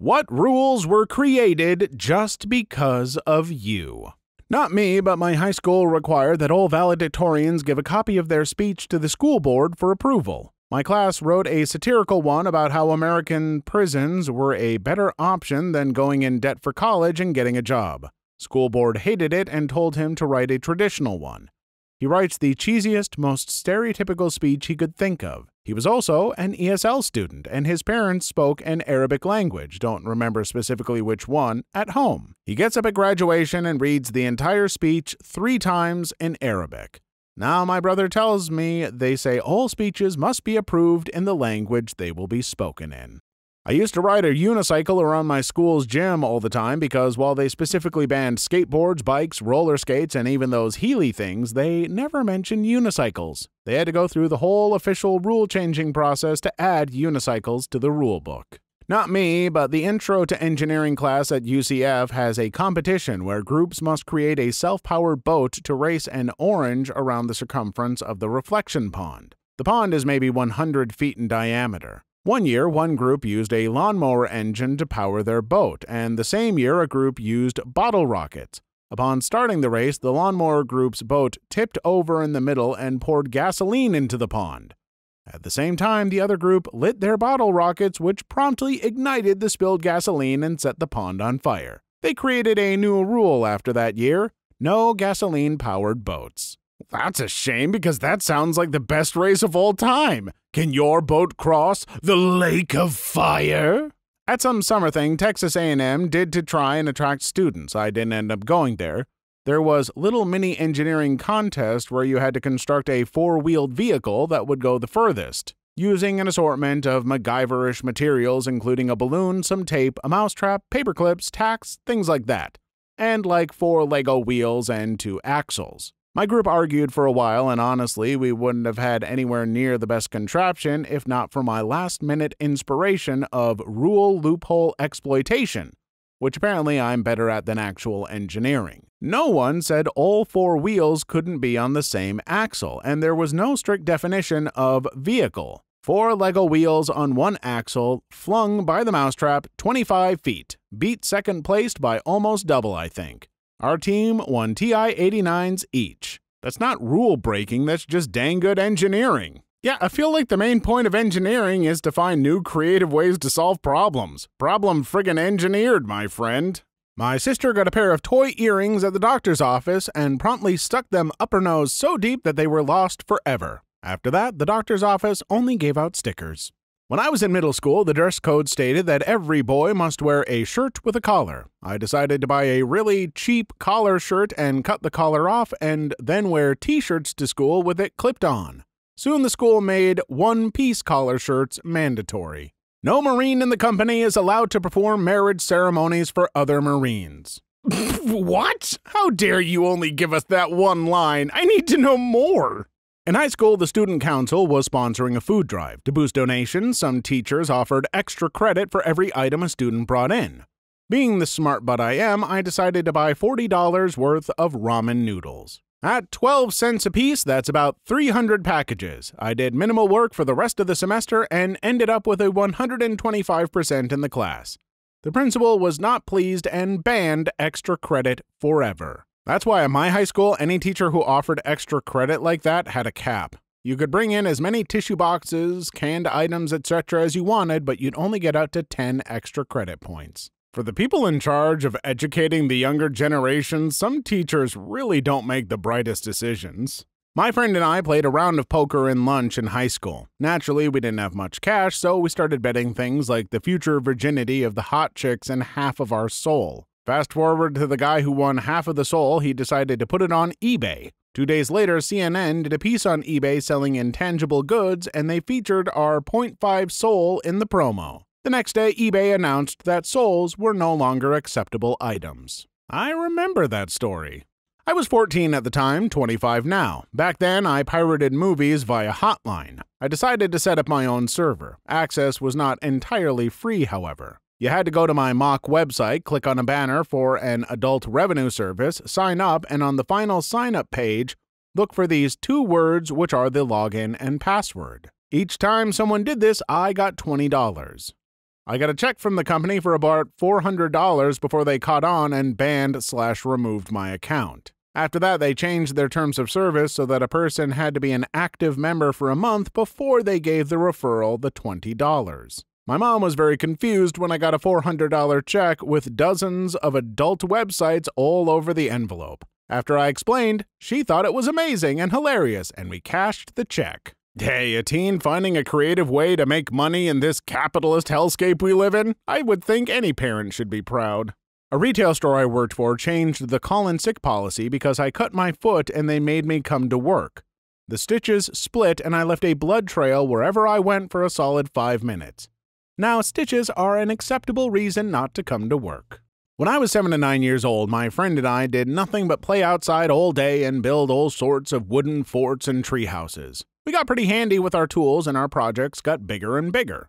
What rules were created just because of you? Not me, but my high school required that all valedictorians give a copy of their speech to the school board for approval. My class wrote a satirical one about how American prisons were a better option than going in debt for college and getting a job. School board hated it and told him to write a traditional one. He writes the cheesiest, most stereotypical speech he could think of. He was also an ESL student, and his parents spoke an Arabic language, don't remember specifically which one, at home. He gets up at graduation and reads the entire speech three times in Arabic. Now, my brother tells me they say all speeches must be approved in the language they will be spoken in. I used to ride a unicycle around my school's gym all the time because while they specifically banned skateboards, bikes, roller skates, and even those Heeley things, they never mentioned unicycles. They had to go through the whole official rule changing process to add unicycles to the rule book. Not me, but the Intro to Engineering class at UCF has a competition where groups must create a self powered boat to race an orange around the circumference of the reflection pond. The pond is maybe 100 feet in diameter. One year, one group used a lawnmower engine to power their boat, and the same year, a group used bottle rockets. Upon starting the race, the lawnmower group's boat tipped over in the middle and poured gasoline into the pond. At the same time, the other group lit their bottle rockets, which promptly ignited the spilled gasoline and set the pond on fire. They created a new rule after that year no gasoline powered boats. That's a shame because that sounds like the best race of all time. Can your boat cross the lake of fire? At some summer thing Texas A&M did to try and attract students. I didn't end up going there. There was little mini engineering contest where you had to construct a four-wheeled vehicle that would go the furthest, using an assortment of MacGyverish materials including a balloon, some tape, a mousetrap, paper clips, tacks, things like that, and like four Lego wheels and two axles. My group argued for a while, and honestly, we wouldn't have had anywhere near the best contraption if not for my last minute inspiration of rule loophole exploitation, which apparently I'm better at than actual engineering. No one said all four wheels couldn't be on the same axle, and there was no strict definition of vehicle. Four Lego wheels on one axle, flung by the mousetrap 25 feet, beat second placed by almost double, I think. Our team won TI 89s each. That's not rule breaking, that's just dang good engineering. Yeah, I feel like the main point of engineering is to find new creative ways to solve problems. Problem friggin' engineered, my friend. My sister got a pair of toy earrings at the doctor's office and promptly stuck them up her nose so deep that they were lost forever. After that, the doctor's office only gave out stickers. When I was in middle school, the dress code stated that every boy must wear a shirt with a collar. I decided to buy a really cheap collar shirt and cut the collar off and then wear t shirts to school with it clipped on. Soon the school made one piece collar shirts mandatory. No Marine in the company is allowed to perform marriage ceremonies for other Marines. what? How dare you only give us that one line? I need to know more. In high school, the Student Council was sponsoring a food drive. To boost donations, some teachers offered extra credit for every item a student brought in. Being the smart butt I am, I decided to buy $40 worth of ramen noodles. At 12 cents a piece, that's about 300 packages. I did minimal work for the rest of the semester and ended up with a 125% in the class. The principal was not pleased and banned extra credit forever. That's why at my high school, any teacher who offered extra credit like that had a cap. You could bring in as many tissue boxes, canned items, etc. as you wanted, but you'd only get out to 10 extra credit points. For the people in charge of educating the younger generation, some teachers really don't make the brightest decisions. My friend and I played a round of poker in lunch in high school. Naturally, we didn't have much cash, so we started betting things like the future virginity of the hot chicks and half of our soul. Fast forward to the guy who won half of the soul, he decided to put it on eBay. Two days later, CNN did a piece on eBay selling intangible goods, and they featured our 0.5 soul in the promo. The next day, eBay announced that souls were no longer acceptable items. I remember that story. I was 14 at the time, 25 now. Back then, I pirated movies via Hotline. I decided to set up my own server. Access was not entirely free, however. You had to go to my mock website, click on a banner for an adult revenue service, sign up, and on the final sign up page, look for these two words, which are the login and password. Each time someone did this, I got $20. I got a check from the company for about $400 before they caught on and banned slash removed my account. After that, they changed their terms of service so that a person had to be an active member for a month before they gave the referral the $20. My mom was very confused when I got a $400 check with dozens of adult websites all over the envelope. After I explained, she thought it was amazing and hilarious, and we cashed the check. Hey, a teen finding a creative way to make money in this capitalist hellscape we live in? I would think any parent should be proud. A retail store I worked for changed the call in sick policy because I cut my foot and they made me come to work. The stitches split and I left a blood trail wherever I went for a solid five minutes. Now, stitches are an acceptable reason not to come to work. When I was seven to nine years old, my friend and I did nothing but play outside all day and build all sorts of wooden forts and tree houses. We got pretty handy with our tools and our projects got bigger and bigger.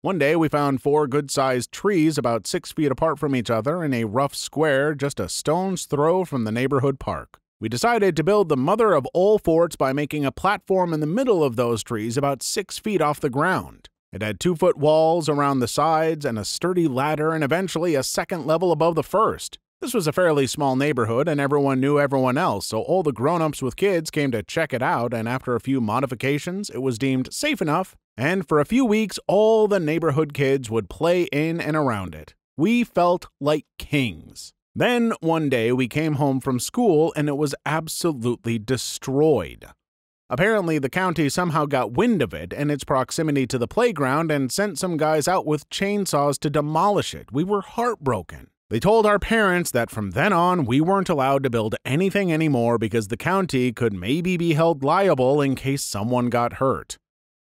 One day we found four good sized trees about six feet apart from each other in a rough square just a stone's throw from the neighborhood park. We decided to build the mother of all forts by making a platform in the middle of those trees about six feet off the ground. It had two foot walls around the sides and a sturdy ladder and eventually a second level above the first. This was a fairly small neighborhood and everyone knew everyone else, so all the grown ups with kids came to check it out, and after a few modifications, it was deemed safe enough, and for a few weeks, all the neighborhood kids would play in and around it. We felt like kings. Then one day we came home from school and it was absolutely destroyed. Apparently, the county somehow got wind of it and its proximity to the playground and sent some guys out with chainsaws to demolish it. We were heartbroken. They told our parents that from then on we weren't allowed to build anything anymore because the county could maybe be held liable in case someone got hurt.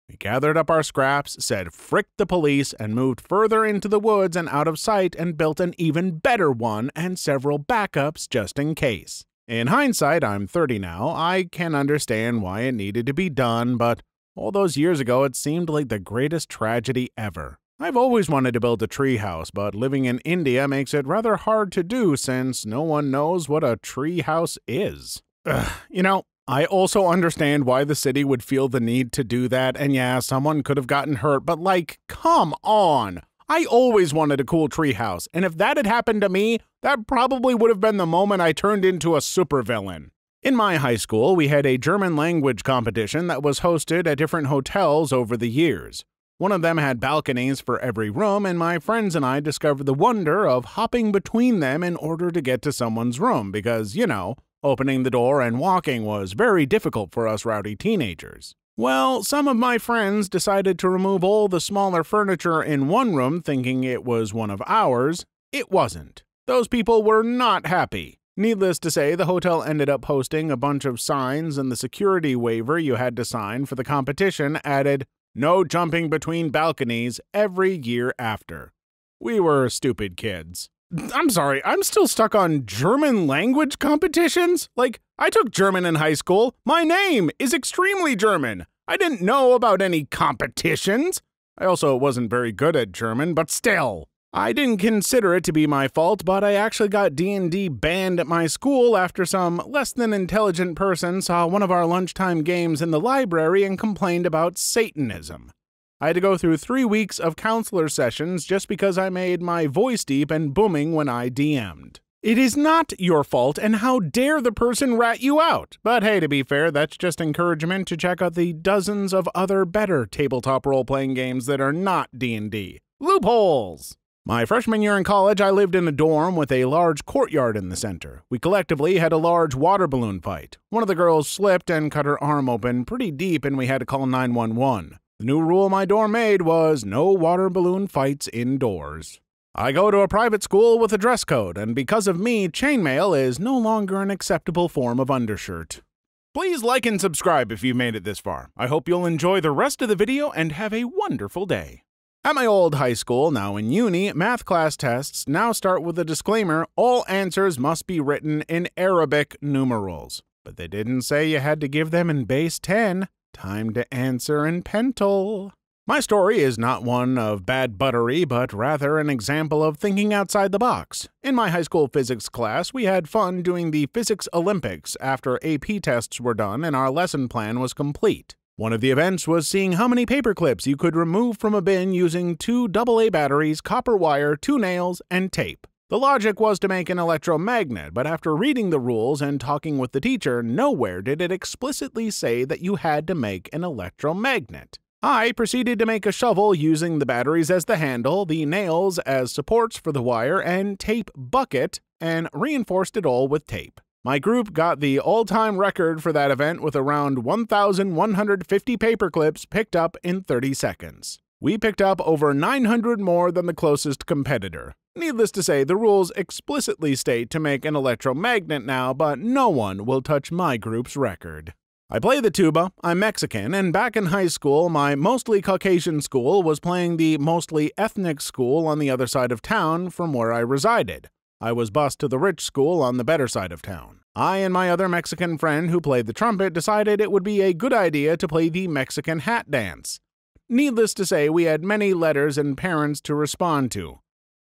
We gathered up our scraps, said frick the police, and moved further into the woods and out of sight and built an even better one and several backups just in case. In hindsight, I'm 30 now, I can understand why it needed to be done, but all those years ago it seemed like the greatest tragedy ever. I've always wanted to build a treehouse, but living in India makes it rather hard to do since no one knows what a treehouse is. Ugh, you know, I also understand why the city would feel the need to do that, and yeah, someone could have gotten hurt, but like, come on! I always wanted a cool treehouse, and if that had happened to me, that probably would have been the moment I turned into a supervillain. In my high school, we had a German language competition that was hosted at different hotels over the years. One of them had balconies for every room, and my friends and I discovered the wonder of hopping between them in order to get to someone's room because, you know, opening the door and walking was very difficult for us rowdy teenagers. Well, some of my friends decided to remove all the smaller furniture in one room thinking it was one of ours. It wasn't. Those people were not happy. Needless to say, the hotel ended up posting a bunch of signs, and the security waiver you had to sign for the competition added, No jumping between balconies every year after. We were stupid kids. I'm sorry, I'm still stuck on German language competitions? Like, I took German in high school. My name is extremely German. I didn't know about any competitions. I also wasn't very good at German, but still. I didn't consider it to be my fault, but I actually got D&D banned at my school after some less than intelligent person saw one of our lunchtime games in the library and complained about Satanism. I had to go through three weeks of counselor sessions just because I made my voice deep and booming when I DM'd. It is not your fault, and how dare the person rat you out? But hey, to be fair, that's just encouragement to check out the dozens of other better tabletop role-playing games that are not D&D. Loopholes! My freshman year in college, I lived in a dorm with a large courtyard in the center. We collectively had a large water balloon fight. One of the girls slipped and cut her arm open pretty deep, and we had to call 911. The new rule my dorm made was no water balloon fights indoors. I go to a private school with a dress code, and because of me, chainmail is no longer an acceptable form of undershirt. Please like and subscribe if you've made it this far. I hope you'll enjoy the rest of the video and have a wonderful day. At my old high school, now in uni, math class tests now start with a disclaimer all answers must be written in Arabic numerals. But they didn't say you had to give them in base 10. Time to answer in Pentel. My story is not one of bad buttery, but rather an example of thinking outside the box. In my high school physics class, we had fun doing the Physics Olympics after AP tests were done and our lesson plan was complete. One of the events was seeing how many paper clips you could remove from a bin using two AA batteries, copper wire, two nails, and tape. The logic was to make an electromagnet, but after reading the rules and talking with the teacher, nowhere did it explicitly say that you had to make an electromagnet. I proceeded to make a shovel using the batteries as the handle, the nails as supports for the wire, and tape bucket, and reinforced it all with tape. My group got the all time record for that event with around 1,150 paper clips picked up in 30 seconds. We picked up over 900 more than the closest competitor. Needless to say, the rules explicitly state to make an electromagnet now, but no one will touch my group's record. I play the tuba, I'm Mexican, and back in high school, my mostly Caucasian school was playing the mostly ethnic school on the other side of town from where I resided. I was bused to the rich school on the better side of town. I and my other Mexican friend who played the trumpet decided it would be a good idea to play the Mexican hat dance. Needless to say, we had many letters and parents to respond to.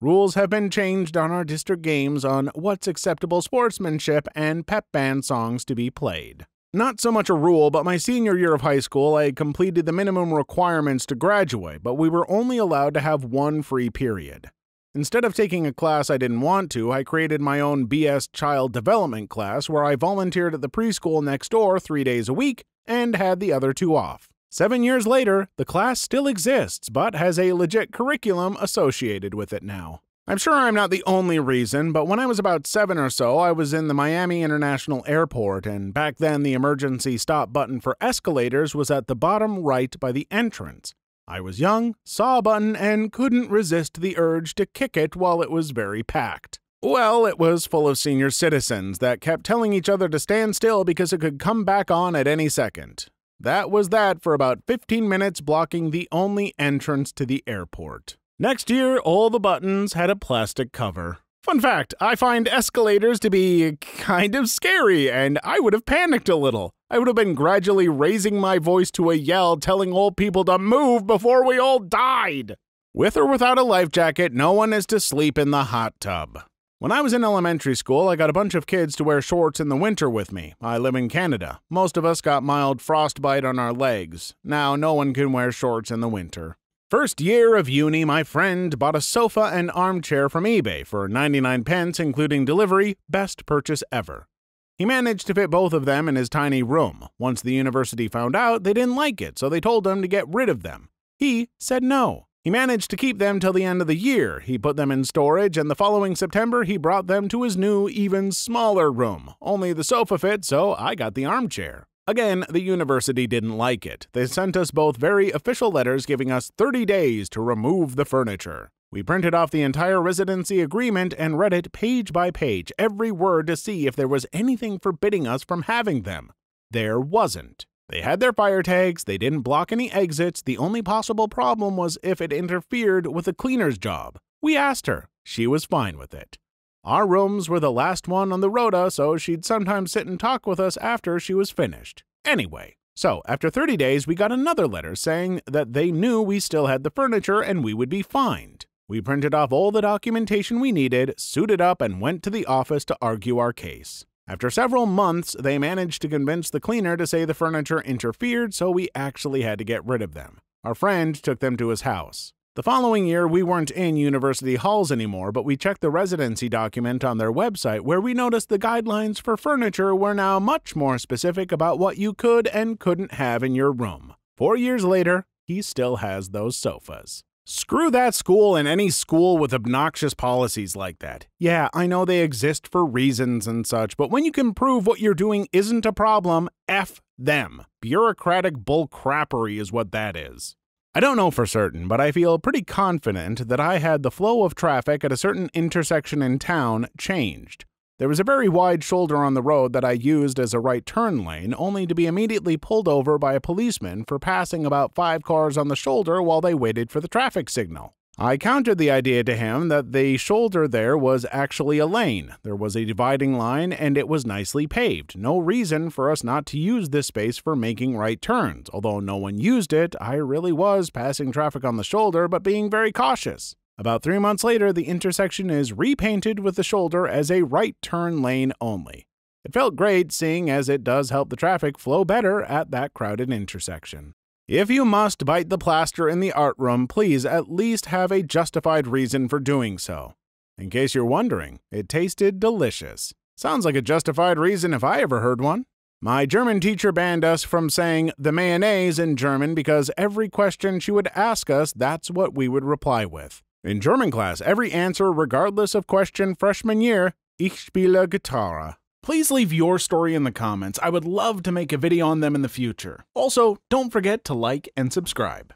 Rules have been changed on our district games on what's acceptable sportsmanship and pep band songs to be played. Not so much a rule, but my senior year of high school, I completed the minimum requirements to graduate, but we were only allowed to have one free period. Instead of taking a class I didn't want to, I created my own BS child development class where I volunteered at the preschool next door three days a week and had the other two off. Seven years later, the class still exists, but has a legit curriculum associated with it now. I'm sure I'm not the only reason, but when I was about seven or so, I was in the Miami International Airport, and back then the emergency stop button for escalators was at the bottom right by the entrance. I was young, saw a button, and couldn't resist the urge to kick it while it was very packed. Well, it was full of senior citizens that kept telling each other to stand still because it could come back on at any second. That was that for about 15 minutes, blocking the only entrance to the airport. Next year, all the buttons had a plastic cover. Fun fact I find escalators to be kind of scary, and I would have panicked a little. I would have been gradually raising my voice to a yell, telling old people to move before we all died. With or without a life jacket, no one is to sleep in the hot tub. When I was in elementary school, I got a bunch of kids to wear shorts in the winter with me. I live in Canada. Most of us got mild frostbite on our legs. Now, no one can wear shorts in the winter. First year of uni, my friend bought a sofa and armchair from eBay for 99 pence, including delivery, best purchase ever. He managed to fit both of them in his tiny room. Once the university found out, they didn't like it, so they told him to get rid of them. He said no. He managed to keep them till the end of the year. He put them in storage, and the following September, he brought them to his new, even smaller room. Only the sofa fit, so I got the armchair. Again, the university didn't like it. They sent us both very official letters giving us 30 days to remove the furniture. We printed off the entire residency agreement and read it page by page, every word to see if there was anything forbidding us from having them. There wasn't. They had their fire tags, they didn't block any exits. The only possible problem was if it interfered with a cleaner's job. We asked her. She was fine with it. Our rooms were the last one on the rota, so she'd sometimes sit and talk with us after she was finished. Anyway, so after 30 days, we got another letter saying that they knew we still had the furniture and we would be fined. We printed off all the documentation we needed, suited up, and went to the office to argue our case. After several months, they managed to convince the cleaner to say the furniture interfered, so we actually had to get rid of them. Our friend took them to his house. The following year, we weren't in university halls anymore, but we checked the residency document on their website where we noticed the guidelines for furniture were now much more specific about what you could and couldn't have in your room. Four years later, he still has those sofas. Screw that school and any school with obnoxious policies like that. Yeah, I know they exist for reasons and such, but when you can prove what you're doing isn't a problem, F them. Bureaucratic bullcrappery is what that is. I don't know for certain, but I feel pretty confident that I had the flow of traffic at a certain intersection in town changed. There was a very wide shoulder on the road that I used as a right turn lane, only to be immediately pulled over by a policeman for passing about five cars on the shoulder while they waited for the traffic signal. I countered the idea to him that the shoulder there was actually a lane. There was a dividing line and it was nicely paved. No reason for us not to use this space for making right turns. Although no one used it, I really was passing traffic on the shoulder but being very cautious. About three months later, the intersection is repainted with the shoulder as a right turn lane only. It felt great seeing as it does help the traffic flow better at that crowded intersection. If you must bite the plaster in the art room, please at least have a justified reason for doing so. In case you're wondering, it tasted delicious. Sounds like a justified reason if I ever heard one. My German teacher banned us from saying the mayonnaise in German because every question she would ask us, that's what we would reply with. In German class, every answer, regardless of question freshman year, Ich spiele Gitarre. Please leave your story in the comments. I would love to make a video on them in the future. Also, don't forget to like and subscribe.